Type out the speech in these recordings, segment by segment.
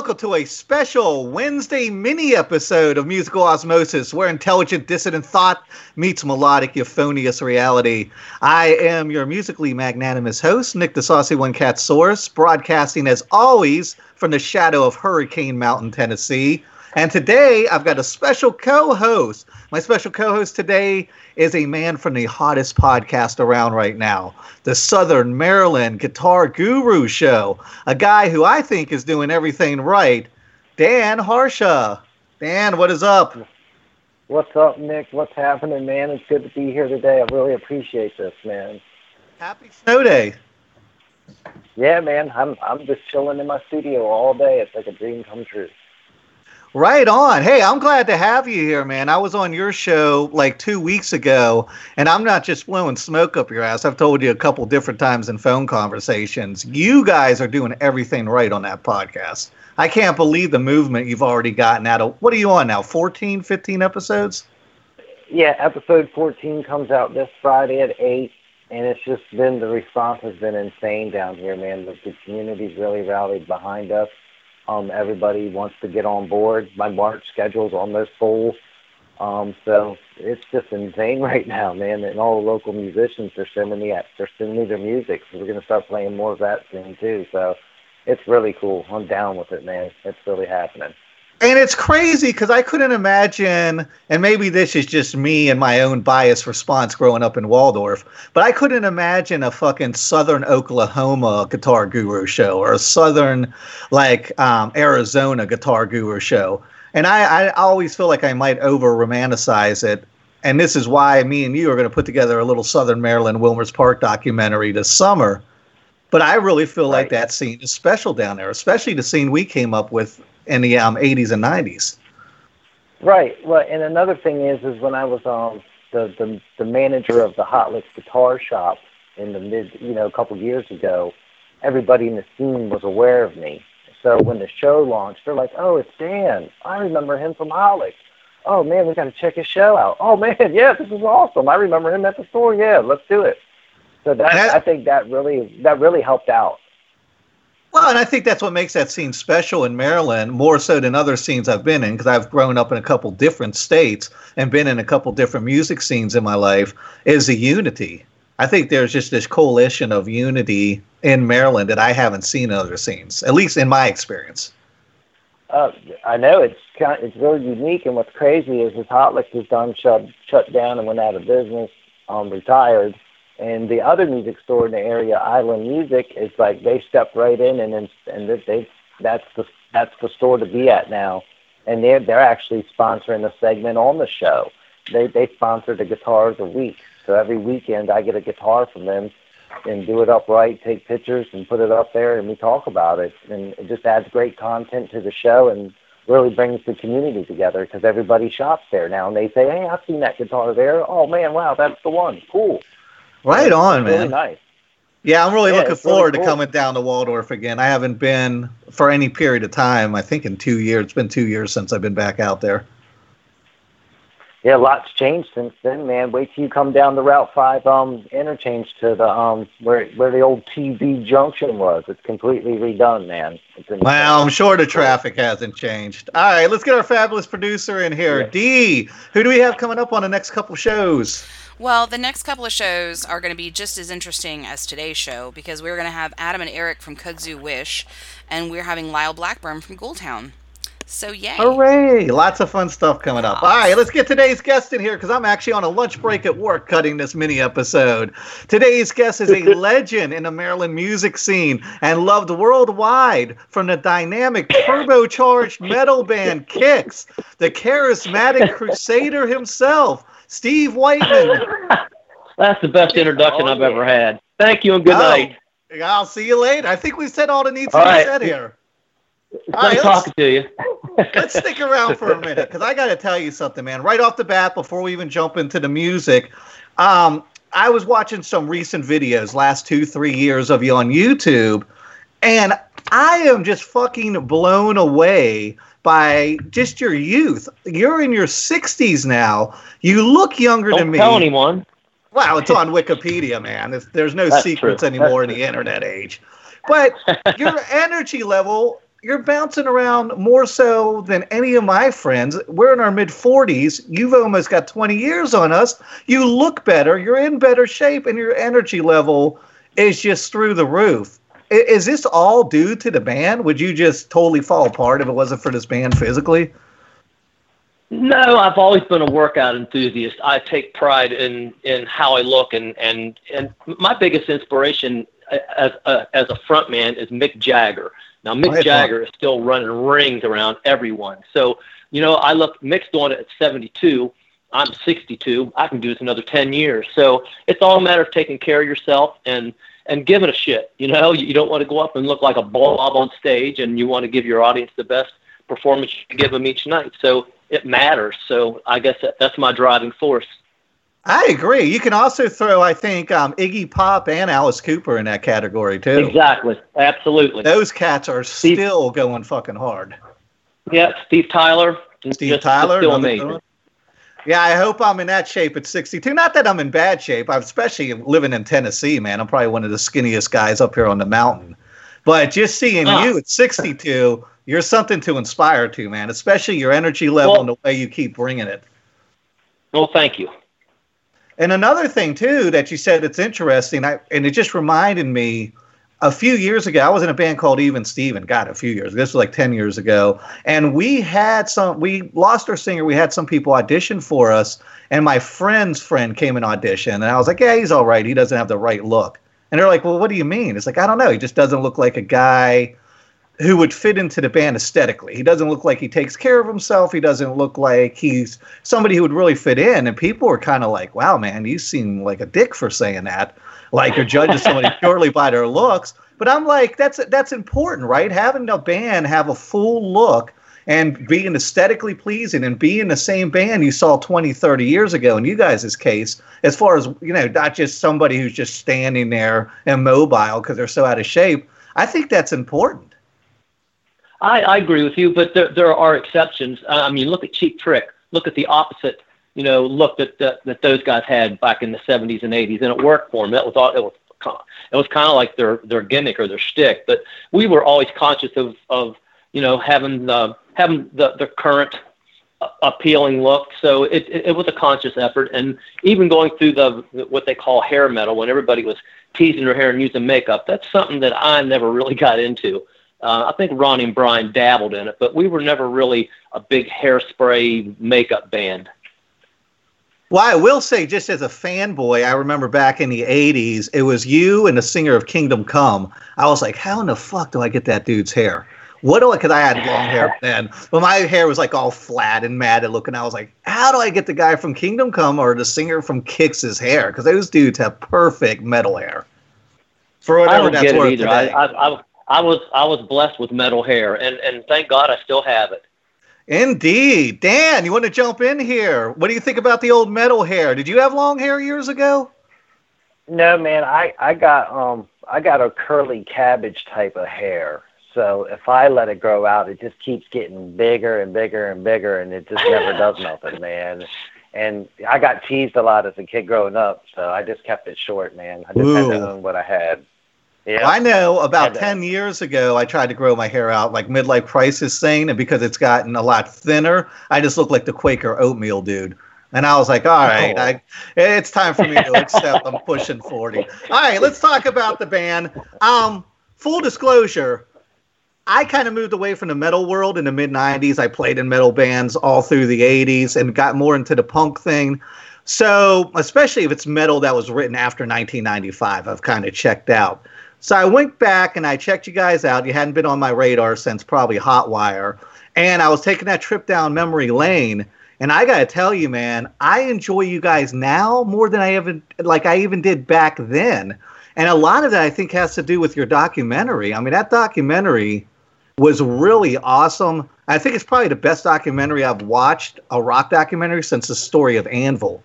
welcome to a special Wednesday mini episode of Musical Osmosis, where intelligent dissident thought meets melodic euphonious reality. I am your musically magnanimous host, Nick the Saucy One Cat Source, broadcasting as always from the shadow of Hurricane Mountain, Tennessee. And today I've got a special co host. My special co host today is a man from the hottest podcast around right now, the Southern Maryland Guitar Guru Show. A guy who I think is doing everything right, Dan Harsha. Dan, what is up? What's up, Nick? What's happening, man? It's good to be here today. I really appreciate this, man. Happy snow day. Yeah, man. I'm I'm just chilling in my studio all day. It's like a dream come true. Right on. Hey, I'm glad to have you here, man. I was on your show like two weeks ago, and I'm not just blowing smoke up your ass. I've told you a couple different times in phone conversations. You guys are doing everything right on that podcast. I can't believe the movement you've already gotten out of. What are you on now? 14, 15 episodes? Yeah, episode 14 comes out this Friday at 8, and it's just been the response has been insane down here, man. The, the community's really rallied behind us um, everybody wants to get on board. My March schedule's almost full. Um, so it's just insane right now, man. And all the local musicians are sending me they're sending me their music. So we're gonna start playing more of that soon too. So it's really cool. I'm down with it, man. It's really happening and it's crazy because I couldn't imagine, and maybe this is just me and my own biased response growing up in Waldorf, but I couldn't imagine a fucking Southern Oklahoma guitar guru show or a Southern, like um, Arizona guitar guru show. And I, I always feel like I might over romanticize it. And this is why me and you are going to put together a little Southern Maryland Wilmers Park documentary this summer. But I really feel right. like that scene is special down there, especially the scene we came up with in the um, 80s and 90s. Right. Well, and another thing is, is when I was um the the, the manager of the Hot Licks Guitar Shop in the mid, you know, a couple of years ago, everybody in the scene was aware of me. So when the show launched, they're like, "Oh, it's Dan. I remember him from Hot Licks. Oh man, we got to check his show out. Oh man, yeah, this is awesome. I remember him at the store. Yeah, let's do it." So that, that I think that really that really helped out. Well, and I think that's what makes that scene special in Maryland more so than other scenes I've been in because I've grown up in a couple different states and been in a couple different music scenes in my life is the unity. I think there's just this coalition of unity in Maryland that I haven't seen in other scenes, at least in my experience. Uh, I know it's kind of, it's really unique, and what's crazy is his Hot Licks is done shut shut down and went out of business, um, retired and the other music store in the area, Island Music, is like they stepped right in and and they that's the that's the store to be at now, and they're they're actually sponsoring a segment on the show. They they sponsor the guitars a week, so every weekend I get a guitar from them and do it upright, take pictures and put it up there, and we talk about it, and it just adds great content to the show and really brings the community together because everybody shops there now, and they say, hey, I've seen that guitar there. Oh man, wow, that's the one. Cool. Right on, man. Nice. Yeah, I'm really yeah, looking forward really cool. to coming down to Waldorf again. I haven't been for any period of time. I think in two years. It's been two years since I've been back out there. Yeah, lots changed since then, man. Wait till you come down the Route Five um interchange to the um where where the old TV junction was. It's completely redone, man. Well, I'm sure the traffic hasn't changed. All right, let's get our fabulous producer in here. Yeah. D, who do we have coming up on the next couple shows? Well, the next couple of shows are going to be just as interesting as today's show because we're going to have Adam and Eric from Kudzu Wish, and we're having Lyle Blackburn from Ghoultown. So yay! Hooray! Lots of fun stuff coming up. All right, let's get today's guest in here because I'm actually on a lunch break at work cutting this mini episode. Today's guest is a legend in the Maryland music scene and loved worldwide from the dynamic turbocharged metal band Kix, the charismatic crusader himself. Steve Whiteman. That's the best introduction oh, I've yeah. ever had. Thank you and good oh, night. I'll see you later. I think we said all that needs to be right. said here. Nice right, talking to you. let's stick around for a minute because I got to tell you something, man. Right off the bat, before we even jump into the music, um, I was watching some recent videos, last two, three years of you on YouTube, and I am just fucking blown away by just your youth. You're in your 60s now. You look younger Don't than me. Don't tell anyone. Wow, it's on Wikipedia, man. It's, there's no That's secrets true. anymore That's in the internet age. But your energy level you're bouncing around more so than any of my friends. We're in our mid 40s. You've almost got 20 years on us. You look better. You're in better shape, and your energy level is just through the roof. Is this all due to the band? Would you just totally fall apart if it wasn't for this band physically? No, I've always been a workout enthusiast. I take pride in in how I look, and and and my biggest inspiration uh, as a, as a frontman is Mick Jagger. Now Mick Jagger is still running rings around everyone. So you know, I look Mick's doing it at 72. I'm 62. I can do this another 10 years. So it's all a matter of taking care of yourself and and giving a shit. You know, you don't want to go up and look like a blob on stage, and you want to give your audience the best performance you can give them each night. So it matters. So I guess that, that's my driving force. I agree. You can also throw, I think, um, Iggy Pop and Alice Cooper in that category too. Exactly. Absolutely. Those cats are Steve, still going fucking hard. Yeah, Steve Tyler. Steve Tyler, still amazing. Yeah, I hope I'm in that shape at 62. Not that I'm in bad shape. I'm especially living in Tennessee, man. I'm probably one of the skinniest guys up here on the mountain. But just seeing uh. you at 62, you're something to inspire to, man. Especially your energy level well, and the way you keep bringing it. Well, thank you. And another thing too that you said it's interesting, I, and it just reminded me a few years ago, I was in a band called Even Steven. God, a few years. This was like ten years ago, and we had some. We lost our singer. We had some people audition for us, and my friend's friend came and auditioned, and I was like, "Yeah, he's all right. He doesn't have the right look." And they're like, "Well, what do you mean?" It's like, "I don't know. He just doesn't look like a guy." Who would fit into the band aesthetically? He doesn't look like he takes care of himself. He doesn't look like he's somebody who would really fit in. And people were kind of like, "Wow, man, you seem like a dick for saying that." Like you're judging somebody purely by their looks. But I'm like, that's that's important, right? Having a band have a full look and being aesthetically pleasing and being the same band you saw 20, 30 years ago in you guys' case, as far as, you know, not just somebody who's just standing there immobile because they're so out of shape. I think that's important. I, I agree with you, but there, there are exceptions. I mean, look at Cheap Trick. Look at the opposite you know, look that, that that those guys had back in the 70s and 80s, and it worked for them. That was all. It was it was kind of like their their gimmick or their shtick. But we were always conscious of of you know having the having the the current appealing look. So it, it, it was a conscious effort, and even going through the what they call hair metal, when everybody was teasing their hair and using makeup, that's something that I never really got into. Uh, I think Ronnie and Brian dabbled in it, but we were never really a big hairspray makeup band. Well, I will say, just as a fanboy, I remember back in the 80s, it was you and the singer of Kingdom Come. I was like, how in the fuck do I get that dude's hair? What do I, because I had long hair then, but my hair was like all flat and matted looking. I was like, how do I get the guy from Kingdom Come or the singer from Kix's hair? Because those dudes have perfect metal hair. For whatever I don't that's get it either. I, I, I, I was I was blessed with metal hair, and, and thank God I still have it. Indeed. Dan, you want to jump in here? What do you think about the old metal hair? Did you have long hair years ago? No, man. I, I got um I got a curly cabbage type of hair. So if I let it grow out, it just keeps getting bigger and bigger and bigger, and it just never does nothing, man. And I got teased a lot as a kid growing up, so I just kept it short, man. I just Ooh. had to own what I had. Yeah. I know about 10 years ago, I tried to grow my hair out like midlife crisis thing. And because it's gotten a lot thinner, I just look like the Quaker oatmeal dude. And I was like, all right, oh. I, it's time for me to accept I'm pushing 40. All right, let's talk about the band. Um, full disclosure, I kind of moved away from the metal world in the mid 90s. I played in metal bands all through the 80s and got more into the punk thing. So, especially if it's metal that was written after 1995, I've kind of checked out. So I went back and I checked you guys out. You hadn't been on my radar since probably Hotwire. And I was taking that trip down memory lane. And I gotta tell you, man, I enjoy you guys now more than I ever like I even did back then. And a lot of that I think has to do with your documentary. I mean, that documentary was really awesome. I think it's probably the best documentary I've watched, a rock documentary since the story of Anvil.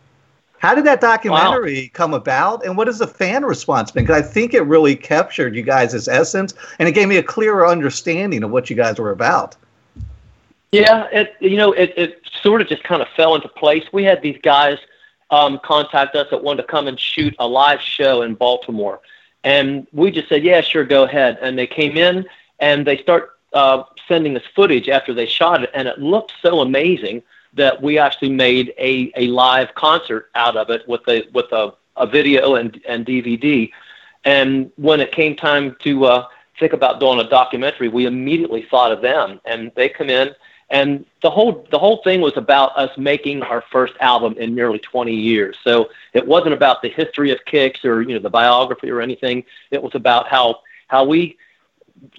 How did that documentary wow. come about, and what has the fan response been? Because I think it really captured you guys' essence, and it gave me a clearer understanding of what you guys were about. Yeah, it you know it, it sort of just kind of fell into place. We had these guys um, contact us that wanted to come and shoot a live show in Baltimore, and we just said, yeah, sure, go ahead. And they came in and they start uh, sending us footage after they shot it, and it looked so amazing that we actually made a, a live concert out of it with a with a, a video and, and DVD. And when it came time to uh, think about doing a documentary, we immediately thought of them, and they come in. And the whole the whole thing was about us making our first album in nearly 20 years. So it wasn't about the history of Kix or you know the biography or anything. It was about how how we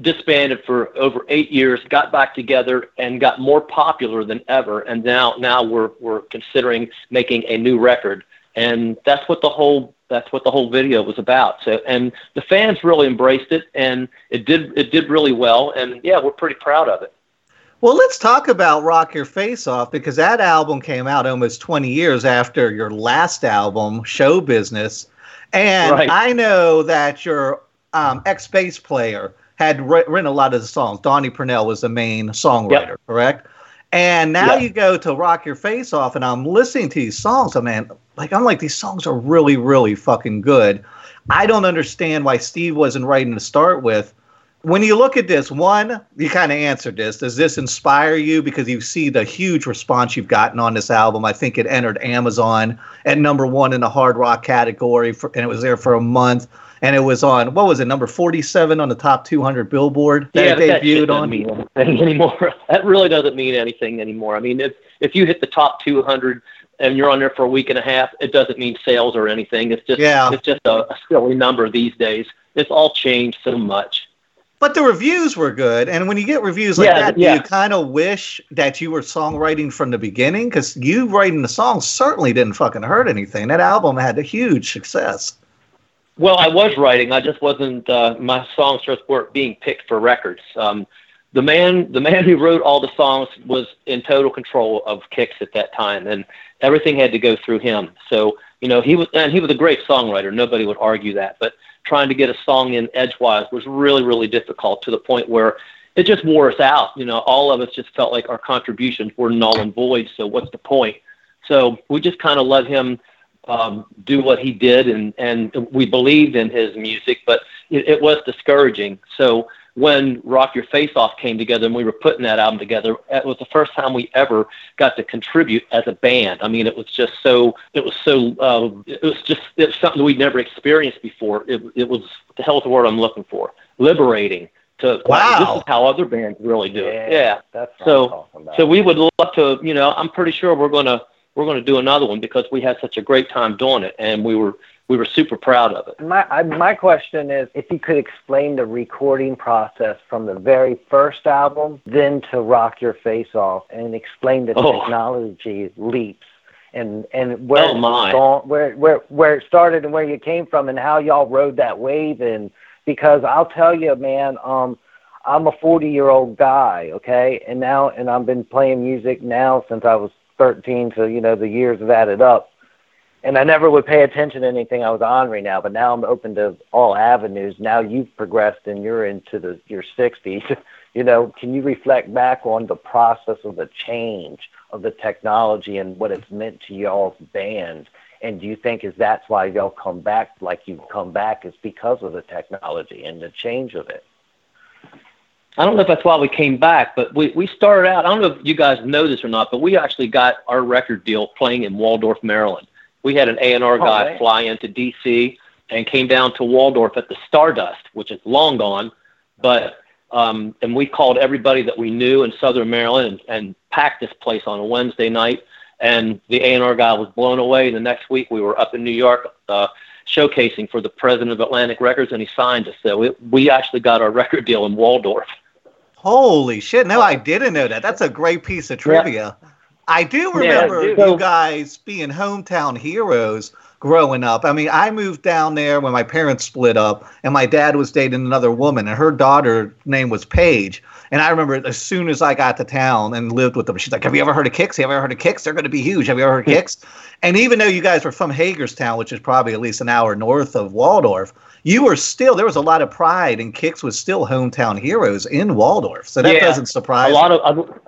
disbanded for over eight years, got back together, and got more popular than ever. And now, now we're we're considering making a new record, and that's what the whole that's what the whole video was about. So, and the fans really embraced it, and it did it did really well. And yeah, we're pretty proud of it. Well, let's talk about Rock Your Face Off because that album came out almost 20 years after your last album, Show Business. And right. I know that your um, ex bass player had written a lot of the songs. Donnie Purnell was the main songwriter, yep. correct? And now you go to Rock Your Face Off, and I'm listening to these songs. I mean, like I'm like these songs are really, really fucking good. I don't understand why Steve wasn't writing to start with. When you look at this, one, you kind of answered this. Does this inspire you? Because you see the huge response you've gotten on this album? I think it entered Amazon at number one in the hard rock category, for, and it was there for a month. And it was on what was it number 47 on the top 200 billboard that yeah, it debuted that on? mean anything anymore. That really doesn't mean anything anymore. I mean if if you hit the top 200 and you're on there for a week and a half it doesn't mean sales or anything. It's just yeah. it's just a, a silly number these days. It's all changed so much but the reviews were good, and when you get reviews like yeah, that, yeah. you kind of wish that you were songwriting from the beginning because you writing the songs certainly didn't fucking hurt anything. That album had a huge success. Well, I was writing. I just wasn't. Uh, my songs just weren't being picked for records. Um, the man, the man who wrote all the songs, was in total control of Kix at that time, and everything had to go through him. So you know, he was, and he was a great songwriter. Nobody would argue that. But trying to get a song in edgewise was really, really difficult to the point where it just wore us out. You know, all of us just felt like our contributions were null and void. So what's the point? So we just kind of let him um, do what he did, and and we believed in his music, but it, it was discouraging. So when Rock Your Face Off came together and we were putting that album together, it was the first time we ever got to contribute as a band. I mean, it was just so, it was so, uh, it was just, it was something we'd never experienced before. It, it was, the hell's the word I'm looking for? Liberating. To, wow. This is how other bands really do it. Yeah. yeah. That's so, so we would love to, you know, I'm pretty sure we're going to, we're going to do another one because we had such a great time doing it and we were we were super proud of it. My I, my question is if you could explain the recording process from the very first album, then to Rock Your Face Off, and explain the oh. technology leaps and and where oh my. Gone, where where where it started and where you came from and how y'all rode that wave and because I'll tell you, man, um, I'm a 40 year old guy, okay, and now and I've been playing music now since I was 13, so you know the years have added up. And I never would pay attention to anything I was on right now, but now I'm open to all avenues. Now you've progressed and you're into the your 60s. you know, can you reflect back on the process of the change of the technology and what it's meant to y'all's band? And do you think is that's why y'all come back like you've come back is because of the technology and the change of it? I don't know if that's why we came back, but we, we started out. I don't know if you guys know this or not, but we actually got our record deal playing in Waldorf, Maryland. We had an A&R guy oh, fly into D.C. and came down to Waldorf at the Stardust, which is long gone, but um, and we called everybody that we knew in Southern Maryland and, and packed this place on a Wednesday night. And the A&R guy was blown away. The next week we were up in New York. Uh, showcasing for the president of Atlantic Records, and he signed us. So it, we actually got our record deal in Waldorf. Holy shit! No, I didn't know that. That's a great piece of trivia. Yeah. I do remember yeah, you guys being hometown heroes growing up. I mean, I moved down there when my parents split up, and my dad was dating another woman, and her daughter name was Paige. And I remember as soon as I got to town and lived with them, she's like, "Have you ever heard of Kix? Have you ever heard of Kix? They're going to be huge. Have you ever heard of Kix?" and even though you guys were from Hagerstown, which is probably at least an hour north of Waldorf, you were still there was a lot of pride, and Kix was still hometown heroes in Waldorf. So that yeah, doesn't surprise. A lot me. of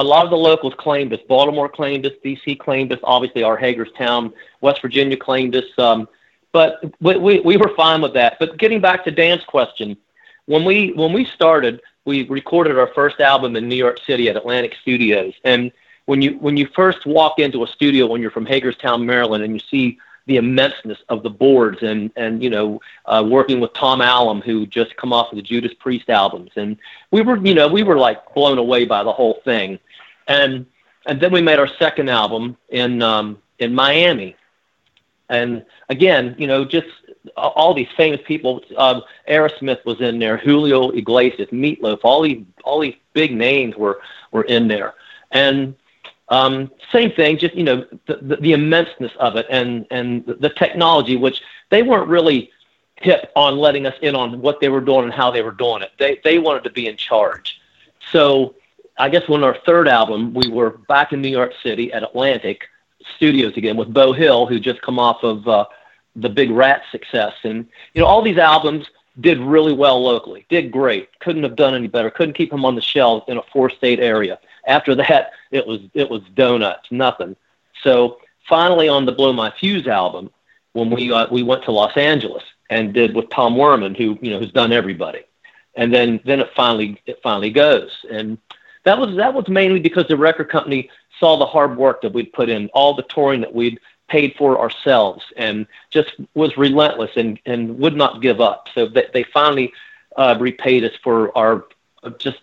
a lot of the locals claimed us. Baltimore claimed us. DC claimed us. Obviously, our Hagerstown, West Virginia claimed us. Um, but we, we we were fine with that. But getting back to Dan's question, when we when we started, we recorded our first album in New York City at Atlantic Studios. And when you when you first walk into a studio when you're from Hagerstown, Maryland, and you see the immenseness of the boards and and you know uh, working with Tom Allom who just come off of the Judas Priest albums. And we were you know we were like blown away by the whole thing. And and then we made our second album in um, in Miami. And again you know just all these famous people um, Aerosmith was in there Julio Iglesias Meatloaf all these all these big names were were in there. And um, same thing, just you know the, the, the immenseness of it and and the, technology, which they weren't really hip on letting us in on what they were doing and how they were doing it. They they wanted to be in charge. So I guess when our third album, we were back in New York City at Atlantic Studios again with Beau Hill, who just come off of uh, the Big Ratt success, and you know all these albums did really well locally, did great, couldn't have done any better, couldn't keep them on the shelves in a four-state area. After that, it was it was donuts, nothing. So finally, on the Blow My Fuse album, when we uh, we went to Los Angeles and did with Tom Werman, who you know who's done everybody, and then then it finally it finally goes, and that was that was mainly because the record company saw the hard work that we'd put in, all the touring that we'd paid for ourselves, and just was relentless and and would not give up. So they, they finally uh, repaid us for our just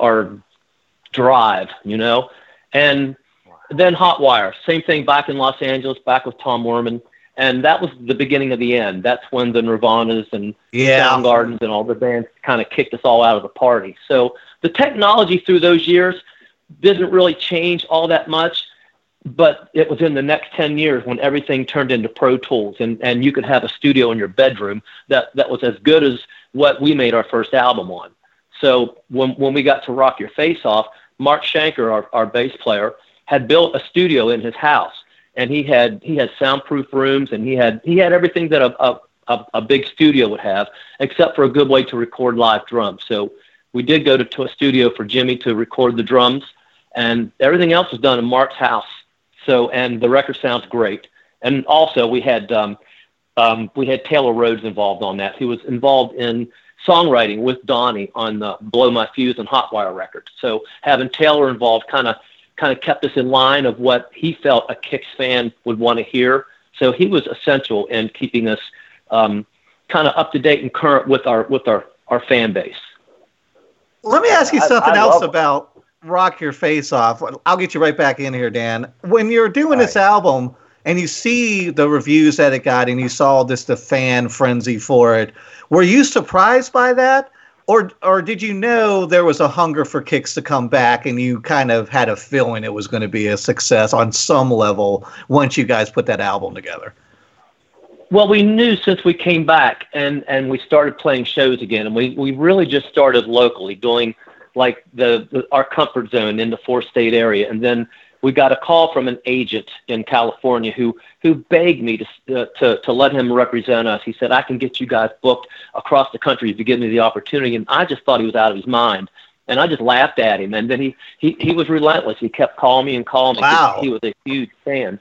our drive, you know. And then Hotwire, same thing back in Los Angeles, back with Tom Werman. And that was the beginning of the end. That's when the Nirvanas and yeah. Soundgardens and all the bands kind of kicked us all out of the party. So the technology through those years didn't really change all that much, but it was in the next 10 years when everything turned into Pro Tools and, and you could have a studio in your bedroom that, that was as good as what we made our first album on. So when, when we got to Rock Your Face Off, Mark Schenker, our, our bass player, had built a studio in his house, and he had he had soundproof rooms, and he had he had everything that a, a a, a big studio would have, except for a good way to record live drums. So we did go to, to a studio for Jimmy to record the drums, and everything else was done in Mark's house. So and the record sounds great. And also we had um, um, we had Taylor Rhodes involved on that. He was involved in songwriting with Donnie on the Blow My Fuse and Hotwire records. So having Taylor involved kind of kind of kept us in line of what he felt a Kix fan would want to hear. So he was essential in keeping us um, kind of up to date and current with our with our our fan base. Let me ask you something I, I else about Rock Your Face Off. I'll get you right back in here, Dan. When you're doing All this right. album and you see the reviews that it got and you saw this the fan frenzy for it, were you surprised by that? Or, or did you know there was a hunger for Kix to come back and you kind of had a feeling it was going to be a success on some level once you guys put that album together? Well, we knew since we came back and, and we started playing shows again, and we, we really just started locally doing like the, the our comfort zone in the four state area, and then we got a call from an agent in California who who begged me to uh, to to let him represent us. He said, "I can get you guys booked across the country if you give me the opportunity." And I just thought he was out of his mind, and I just laughed at him. And then he he he was relentless. He kept calling me and calling me. Wow. He was a huge fan.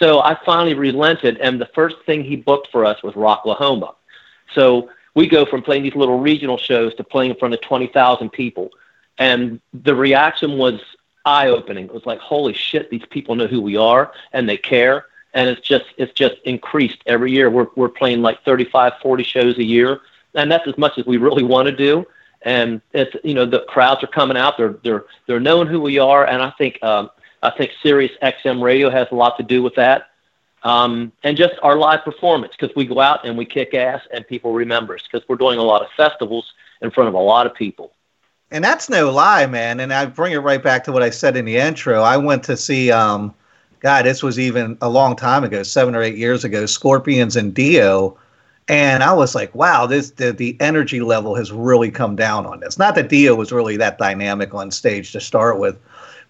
So I finally relented, and the first thing he booked for us was Rocklahoma. So we go from playing these little regional shows to playing in front of twenty thousand people, and the reaction was eye opening. It was like, holy shit, these people know who we are and they care. And it's just it's just increased every year. We're we're playing like 35, 40 shows a year, and that's as much as we really want to do. And it's you know the crowds are coming out. They're they're they're knowing who we are, and I think um, I think Sirius XM Radio has a lot to do with that. Um, and just our live performance because we go out and we kick ass and people remember us because we're doing a lot of festivals in front of a lot of people. And that's no lie, man. And I bring it right back to what I said in the intro. I went to see, um, God, this was even a long time ago, seven or eight years ago, Scorpions and Dio. And I was like, wow, this the, the energy level has really come down on this. Not that Dio was really that dynamic on stage to start with,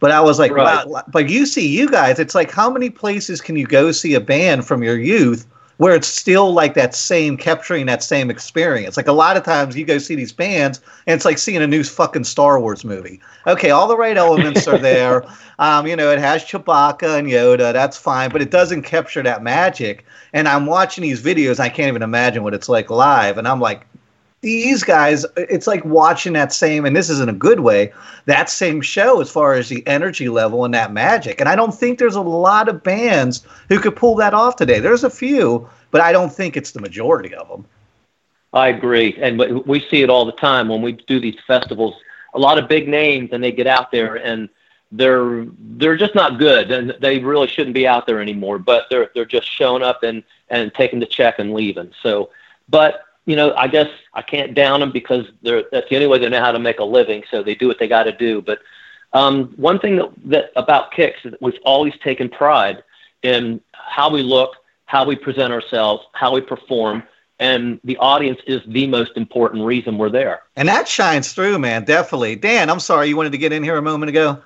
but I was like, right. wow. But you see, you guys, it's like, how many places can you go see a band from your youth where it's still like that same capturing that same experience. Like a lot of times you go see these bands and it's like seeing a new fucking Star Wars movie. Okay, all the right elements are there. Um, you know, it has Chewbacca and Yoda, that's fine, but it doesn't capture that magic. And I'm watching these videos, I can't even imagine what it's like live, and I'm like, these guys, it's like watching that same, and this isn't a good way, that same show as far as the energy level and that magic. And I don't think there's a lot of bands who could pull that off today. There's a few, but I don't think it's the majority of them. I agree, and we see it all the time when we do these festivals. A lot of big names, and they get out there, and they're they're just not good, and they really shouldn't be out there anymore. But they're they're just showing up and and taking the check and leaving. So, but you know, I guess I can't down them because they're that's the only way they know how to make a living. So they do what they got to do. But um, one thing that, that about Kix is that we've always taken pride in how we look, how we present ourselves, how we perform and the audience is the most important reason we're there. And that shines through, man, definitely. Dan, I'm sorry you wanted to get in here a moment ago.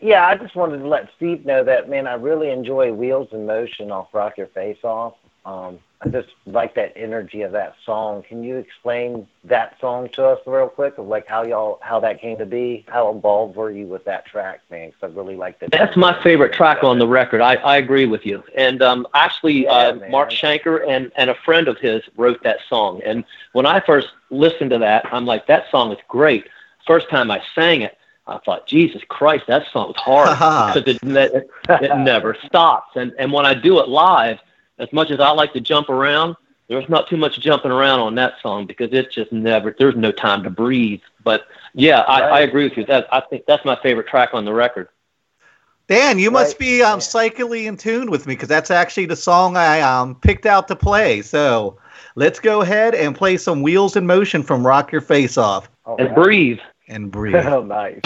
Yeah, I just wanted to let Steve know that, man, I really enjoy Wheels in Motion off Rock Your Face Off. Um, I just like that energy of that song. Can you explain that song to us real quick of like how y'all how that came to be? How involved were you with that track, man? Because I really like that. That's my favorite track on the record. I, I agree with you. And um, actually, yeah, uh, Mark Schenker and and a friend of his wrote that song. And when I first listened to that, I'm like, that song is great. First time I sang it, I thought, Jesus Christ, that song was hard because it, it, it never stops. And and when I do it live as much as I like to jump around, there's not too much jumping around on that song because it's just never there's no time to breathe. But yeah, I, right. I agree with you. That I think that's my favorite track on the record. Dan, you right. must be um, psychically in tune with me because that's actually the song I um, picked out to play. So let's go ahead and play some Wheels in Motion from Rock Your Face Off. and breathe. And breathe. oh, nice.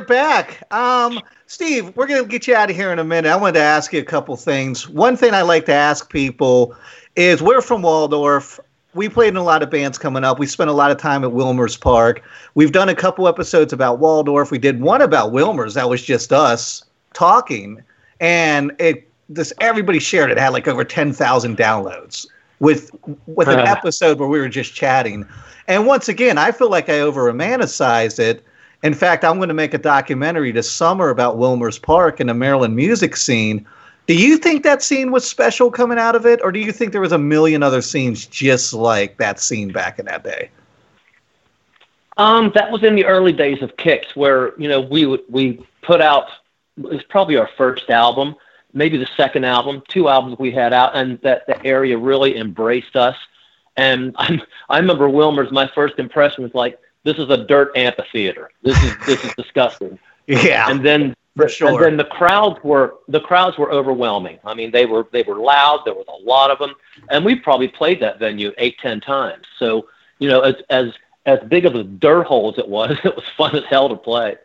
Are back. Um, Steve, we're going to get you out of here in a minute. I wanted to ask you a couple things. One thing I like to ask people is we're from Waldorf. We played in a lot of bands coming up. We spent a lot of time at Wilmer's Park. We've done a couple episodes about Waldorf. We did one about Wilmer's. That was just us talking, and it this everybody shared it. it had like over ten thousand downloads with with an episode where we were just chatting. And once again, I feel like I over romanticized it in fact, I'm going to make a documentary this summer about Wilmer's Park and the Maryland music scene. Do you think that scene was special coming out of it, or do you think there was a million other scenes just like that scene back in that day? Um, that was in the early days of Kix, where you know we we put out it was probably our first album, maybe the second album, two albums we had out, and that the area really embraced us. And I'm, I remember Wilmer's. My first impression was like, this is a dirt amphitheater. This is this is disgusting. Yeah. And then for sure. And then the crowds were the crowds were overwhelming. I mean, they were they were loud. There was a lot of them, and we probably played that venue eight ten times. So you know, as as as big of a dirt hole as it was, it was fun as hell to play.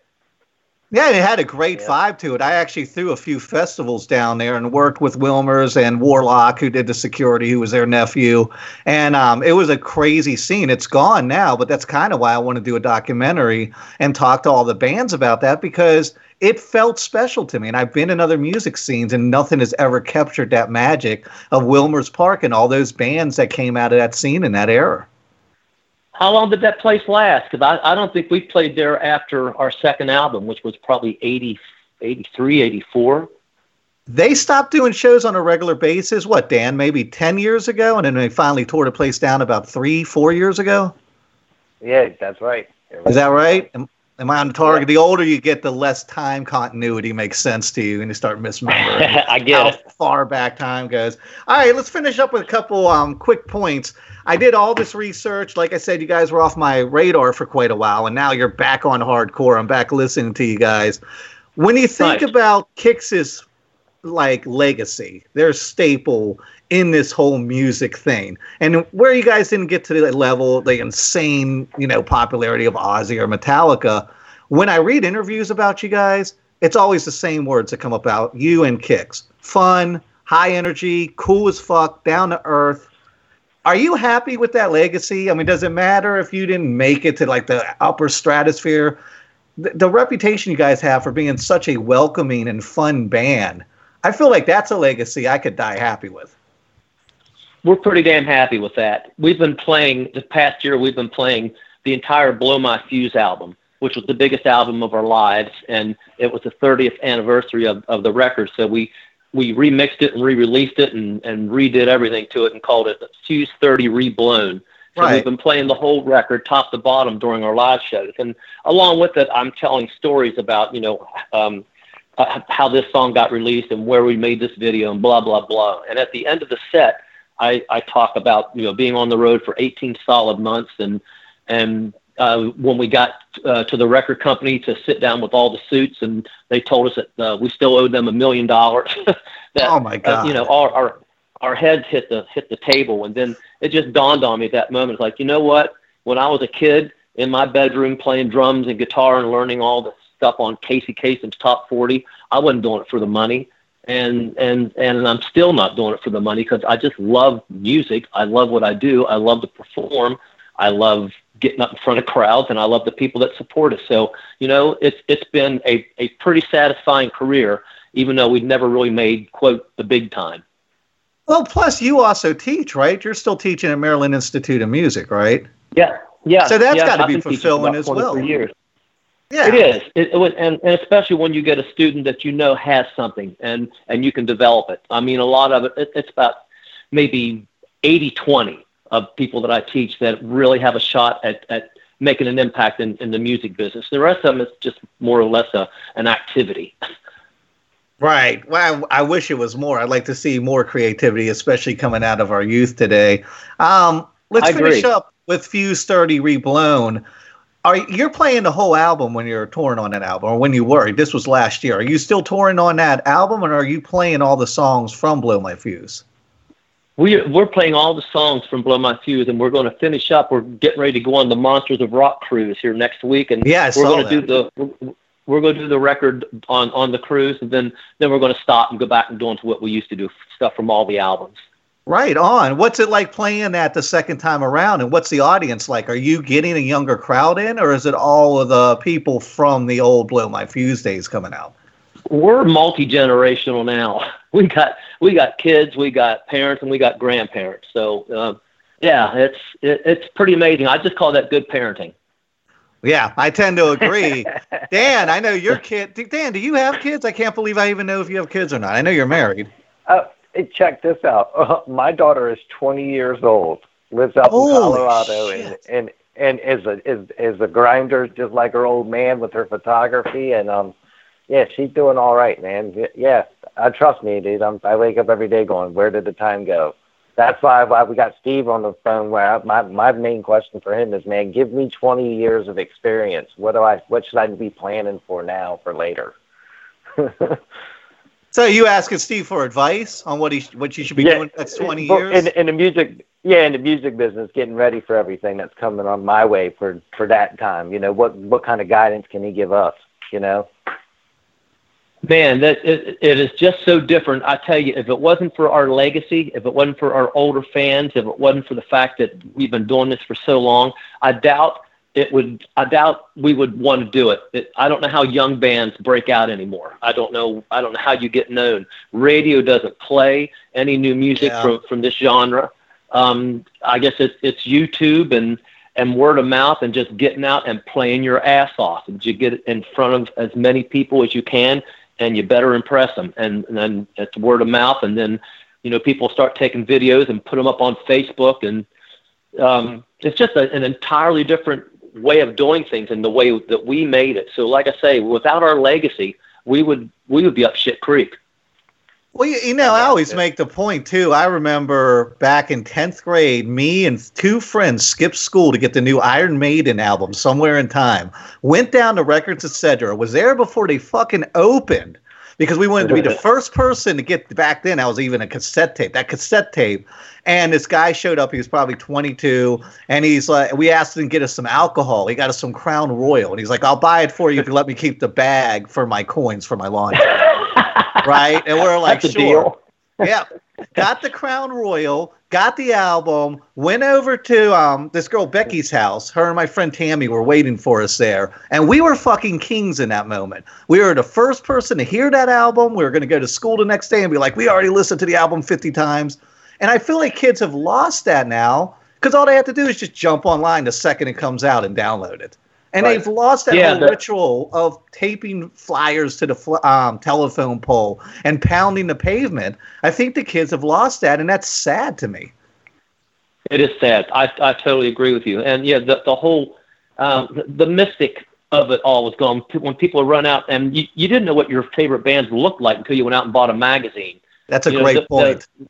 Yeah, it had a great yeah. vibe to it. I actually threw a few festivals down there and worked with Wilmers and Warlock, who did the security, who was their nephew. And um, it was a crazy scene. It's gone now, but that's kind of why I want to do a documentary and talk to all the bands about that because it felt special to me. And I've been in other music scenes, and nothing has ever captured that magic of Wilmer's Park and all those bands that came out of that scene in that era. How long did that place last? Because I, I don't think we played there after our second album, which was probably 80, 83, 84. They stopped doing shows on a regular basis, what, Dan, maybe 10 years ago? And then they finally tore the place down about three, four years ago? Yeah, that's right. Is that right? Am, am I on target? The older you get, the less time continuity makes sense to you, and you start misremembering I get how it. far back time goes. All right, let's finish up with a couple um, quick points. I did all this research. Like I said, you guys were off my radar for quite a while, and now you're back on hardcore. I'm back listening to you guys. When you think nice. about Kix's like legacy, their staple in this whole music thing, and where you guys didn't get to the level, the insane, you know, popularity of Ozzy or Metallica. When I read interviews about you guys, it's always the same words that come about you and Kix. fun, high energy, cool as fuck, down to earth are you happy with that legacy? I mean, does it matter if you didn't make it to like the upper stratosphere? The, the reputation you guys have for being such a welcoming and fun band, I feel like that's a legacy I could die happy with. We're pretty damn happy with that. We've been playing the past year. We've been playing the entire "Blow My Fuse" album, which was the biggest album of our lives, and it was the 30th anniversary of, of the record. So we we remixed it and re-released it and, and redid everything to it and called it Fuse 30 Reblown. So right. we've been playing the whole record top to bottom during our live shows. And along with it, I'm telling stories about, you know, um, uh, how this song got released and where we made this video and blah, blah, blah. And at the end of the set, I, I talk about, you know, being on the road for 18 solid months and, and uh, when we got uh, to the record company to sit down with all the suits, and they told us that uh, we still owed them a million dollars. Oh my god! Uh, you know, our, our our heads hit the hit the table, and then it just dawned on me at that moment. It's like, you know what? When I was a kid in my bedroom playing drums and guitar and learning all the stuff on Casey Kasem's top 40, I wasn't doing it for the money and and and I'm still not doing it for the money because I just love music. I love what I do. I love to perform. I love getting up in front of crowds, and I love the people that support us. So, you know, it's it's been a, a pretty satisfying career, even though we've never really made quote the big time. Well, plus you also teach, right? You're still teaching at Maryland Institute of Music, right? Yeah, yeah. So that's yeah, got to be fulfilling as well. Years. Yeah, it is. It, it, and, and especially when you get a student that you know has something and and you can develop it. I mean, a lot of it, it it's about maybe 80 20 of people that I teach that really have a shot at, at making an impact in, in the music business. The rest of them is just more or less a, an activity. Right. Well, I, I wish it was more. I'd like to see more creativity, especially coming out of our youth today. Um, let's I finish agree. up with Fuse 30 Reblown. Are you're playing the whole album when you're touring on that album, or when you were? This was last year. Are you still touring on that album, or are you playing all the songs from Blow My Fuse? we we're playing all the songs from Blow My Fuse, and we're going to finish up. We're getting ready to go on the Monsters of Rock cruise here next week, and yeah, we're going to do the we're going to do the record on on the cruise, and then then we're going to stop and go back and do into what we used to do stuff from all the albums. Right on. What's it like playing that the second time around, and what's the audience like? Are you getting a younger crowd in, or is it all of the people from the old Blow My Fuse days coming out? We're multi generational now. We got we got kids, we got parents, and we got grandparents. So uh, yeah, it's it, it's pretty amazing. I just call that good parenting. Yeah, I tend to agree. Dan, I know your kid. Dan, do you have kids? I can't believe I even know if you have kids or not. I know you're married. Uh, check this out. Uh, my daughter is 20 years old, lives up Holy in Colorado, shit. and and and is a is is a grinder just like her old man with her photography, and um, yeah, she's doing all right, man. Yeah, uh, trust me, dude. I'm, I wake up every day going, where did the time go? That's why, why we got Steve on the phone. Where I, my my main question for him is, man, give me 20 years of experience. What do I? What should I be planning for now for later? so you asking Steve for advice on what he what you should be yeah, doing next 20 years? In, in the music, yeah, in the music business, getting ready for everything that's coming on my way for for that time. You know, what what kind of guidance can he give us? You know man, that it, it is just so different. I tell you, if it wasn't for our legacy, if it wasn't for our older fans, if it wasn't for the fact that we've been doing this for so long, I doubt it would. I doubt we would want to do it. it. I don't know how young bands break out anymore. I don't know. I don't know how you get known. Radio doesn't play any new music yeah. from from this genre. Um, I guess it's it's YouTube and and word of mouth and just getting out and playing your ass off and you get in front of as many people as you can and you better impress them. And, and then it's word of mouth, and then you know people start taking videos and put them up on Facebook, and um, it's just a, an entirely different way of doing things and the way that we made it. So, like I say, without our legacy, we would we would be up shit creek. Well, you, you know, I always make the point too. I remember back in tenth grade, me and two friends skipped school to get the new Iron Maiden album, "Somewhere in Time." Went down to Records Etc. Was there before they fucking opened because we wanted to be the first person to get back then. I was even a cassette tape. That cassette tape, and this guy showed up. He was probably 22, and he's like, we asked him to get us some alcohol. He got us some Crown Royal, and he's like, "I'll buy it for you if you let me keep the bag for my coins for my laundry." right? And we're like, That's sure. yeah. Got the Crown Royal, got the album, went over to um this girl Becky's house. Her and my friend Tammy were waiting for us there. And we were fucking kings in that moment. We were the first person to hear that album. We were gonna go to school the next day and be like, we already listened to the album 50 times. And I feel like kids have lost that now because all they have to do is just jump online the second it comes out and download it. And right. they've lost that yeah, whole the, ritual of taping flyers to the um, telephone pole and pounding the pavement. I think the kids have lost that, and that's sad to me. It is sad. I, I totally agree with you. And yeah, the, the whole um, the, the mystic of it all was gone. When people run out, and you, you didn't know what your favorite bands looked like until you went out and bought a magazine. That's a you great know, the, point. The,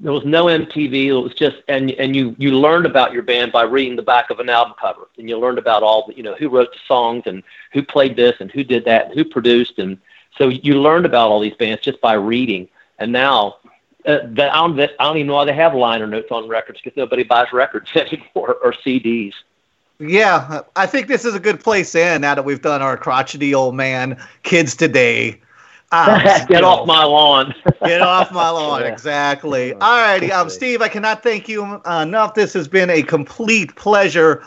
there was no MTV. It was just and and you you learned about your band by reading the back of an album cover, and you learned about all the you know who wrote the songs and who played this and who did that and who produced, and so you learned about all these bands just by reading. And now uh, that I don't I don't even know why they have liner notes on records because nobody buys records anymore or CDs. Yeah, I think this is a good place end now that we've done our crotchety old man kids today Ah, get off my lawn. get off my lawn. Yeah. Exactly. All righty. Um, Steve, I cannot thank you enough. This has been a complete pleasure.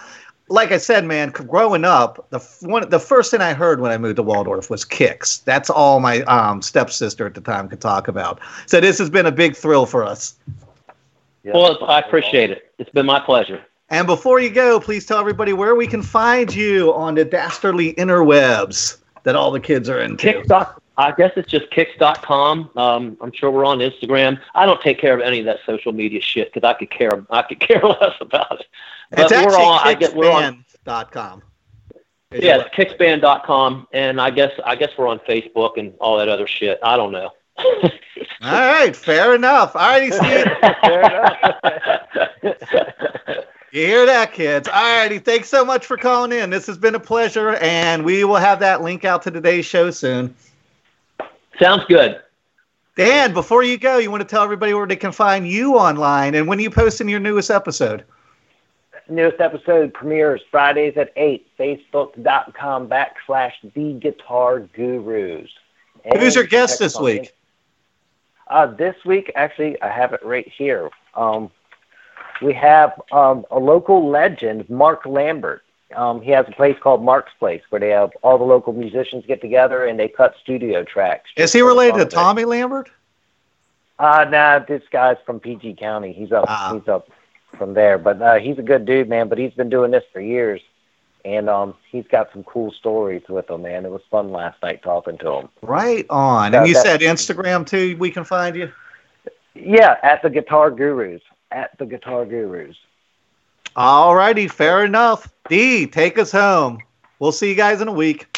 Like I said, man, growing up, the one the first thing I heard when I moved to Waldorf was Kix. That's all my um, stepsister at the time could talk about. So this has been a big thrill for us. Yeah. Well, I appreciate it. It's been my pleasure. And before you go, please tell everybody where we can find you on the dastardly interwebs that all the kids are into. Kick.com I guess it's just kix.com. Um, I'm sure we're on Instagram. I don't take care of any of that social media shit because I could care I could care less about it. But it's actually we're on, I get, we're on, .com. Yeah, it's kixband.com, and I guess I guess we're on Facebook and all that other shit. I don't know. all right, fair enough. All righty, Steve. fair enough. You hear that, kids? All righty. Thanks so much for calling in. This has been a pleasure, and we will have that link out to today's show soon. Sounds good. Dan, before you go, you want to tell everybody where they can find you online and when you posting your newest episode? Newest episode premieres Fridays at 8, facebook.com backslash the guitar gurus. And Who's your guest this week? Uh, this week, actually, I have it right here. Um, we have um, a local legend, Mark Lambert. Um, he has a place called Mark's Place where they have all the local musicians get together and they cut studio tracks. Is he related to Tommy Lambert? Uh, nah, this guy's from PG County. He's up. Ah. He's up from there. But uh, he's a good dude, man. But he's been doing this for years, and um, he's got some cool stories with him, man. It was fun last night talking to him. Right on. and you said Instagram too. We can find you. Yeah, at the Guitar Gurus. At the Guitar Gurus. All righty, fair enough. D, take us home. We'll see you guys in a week.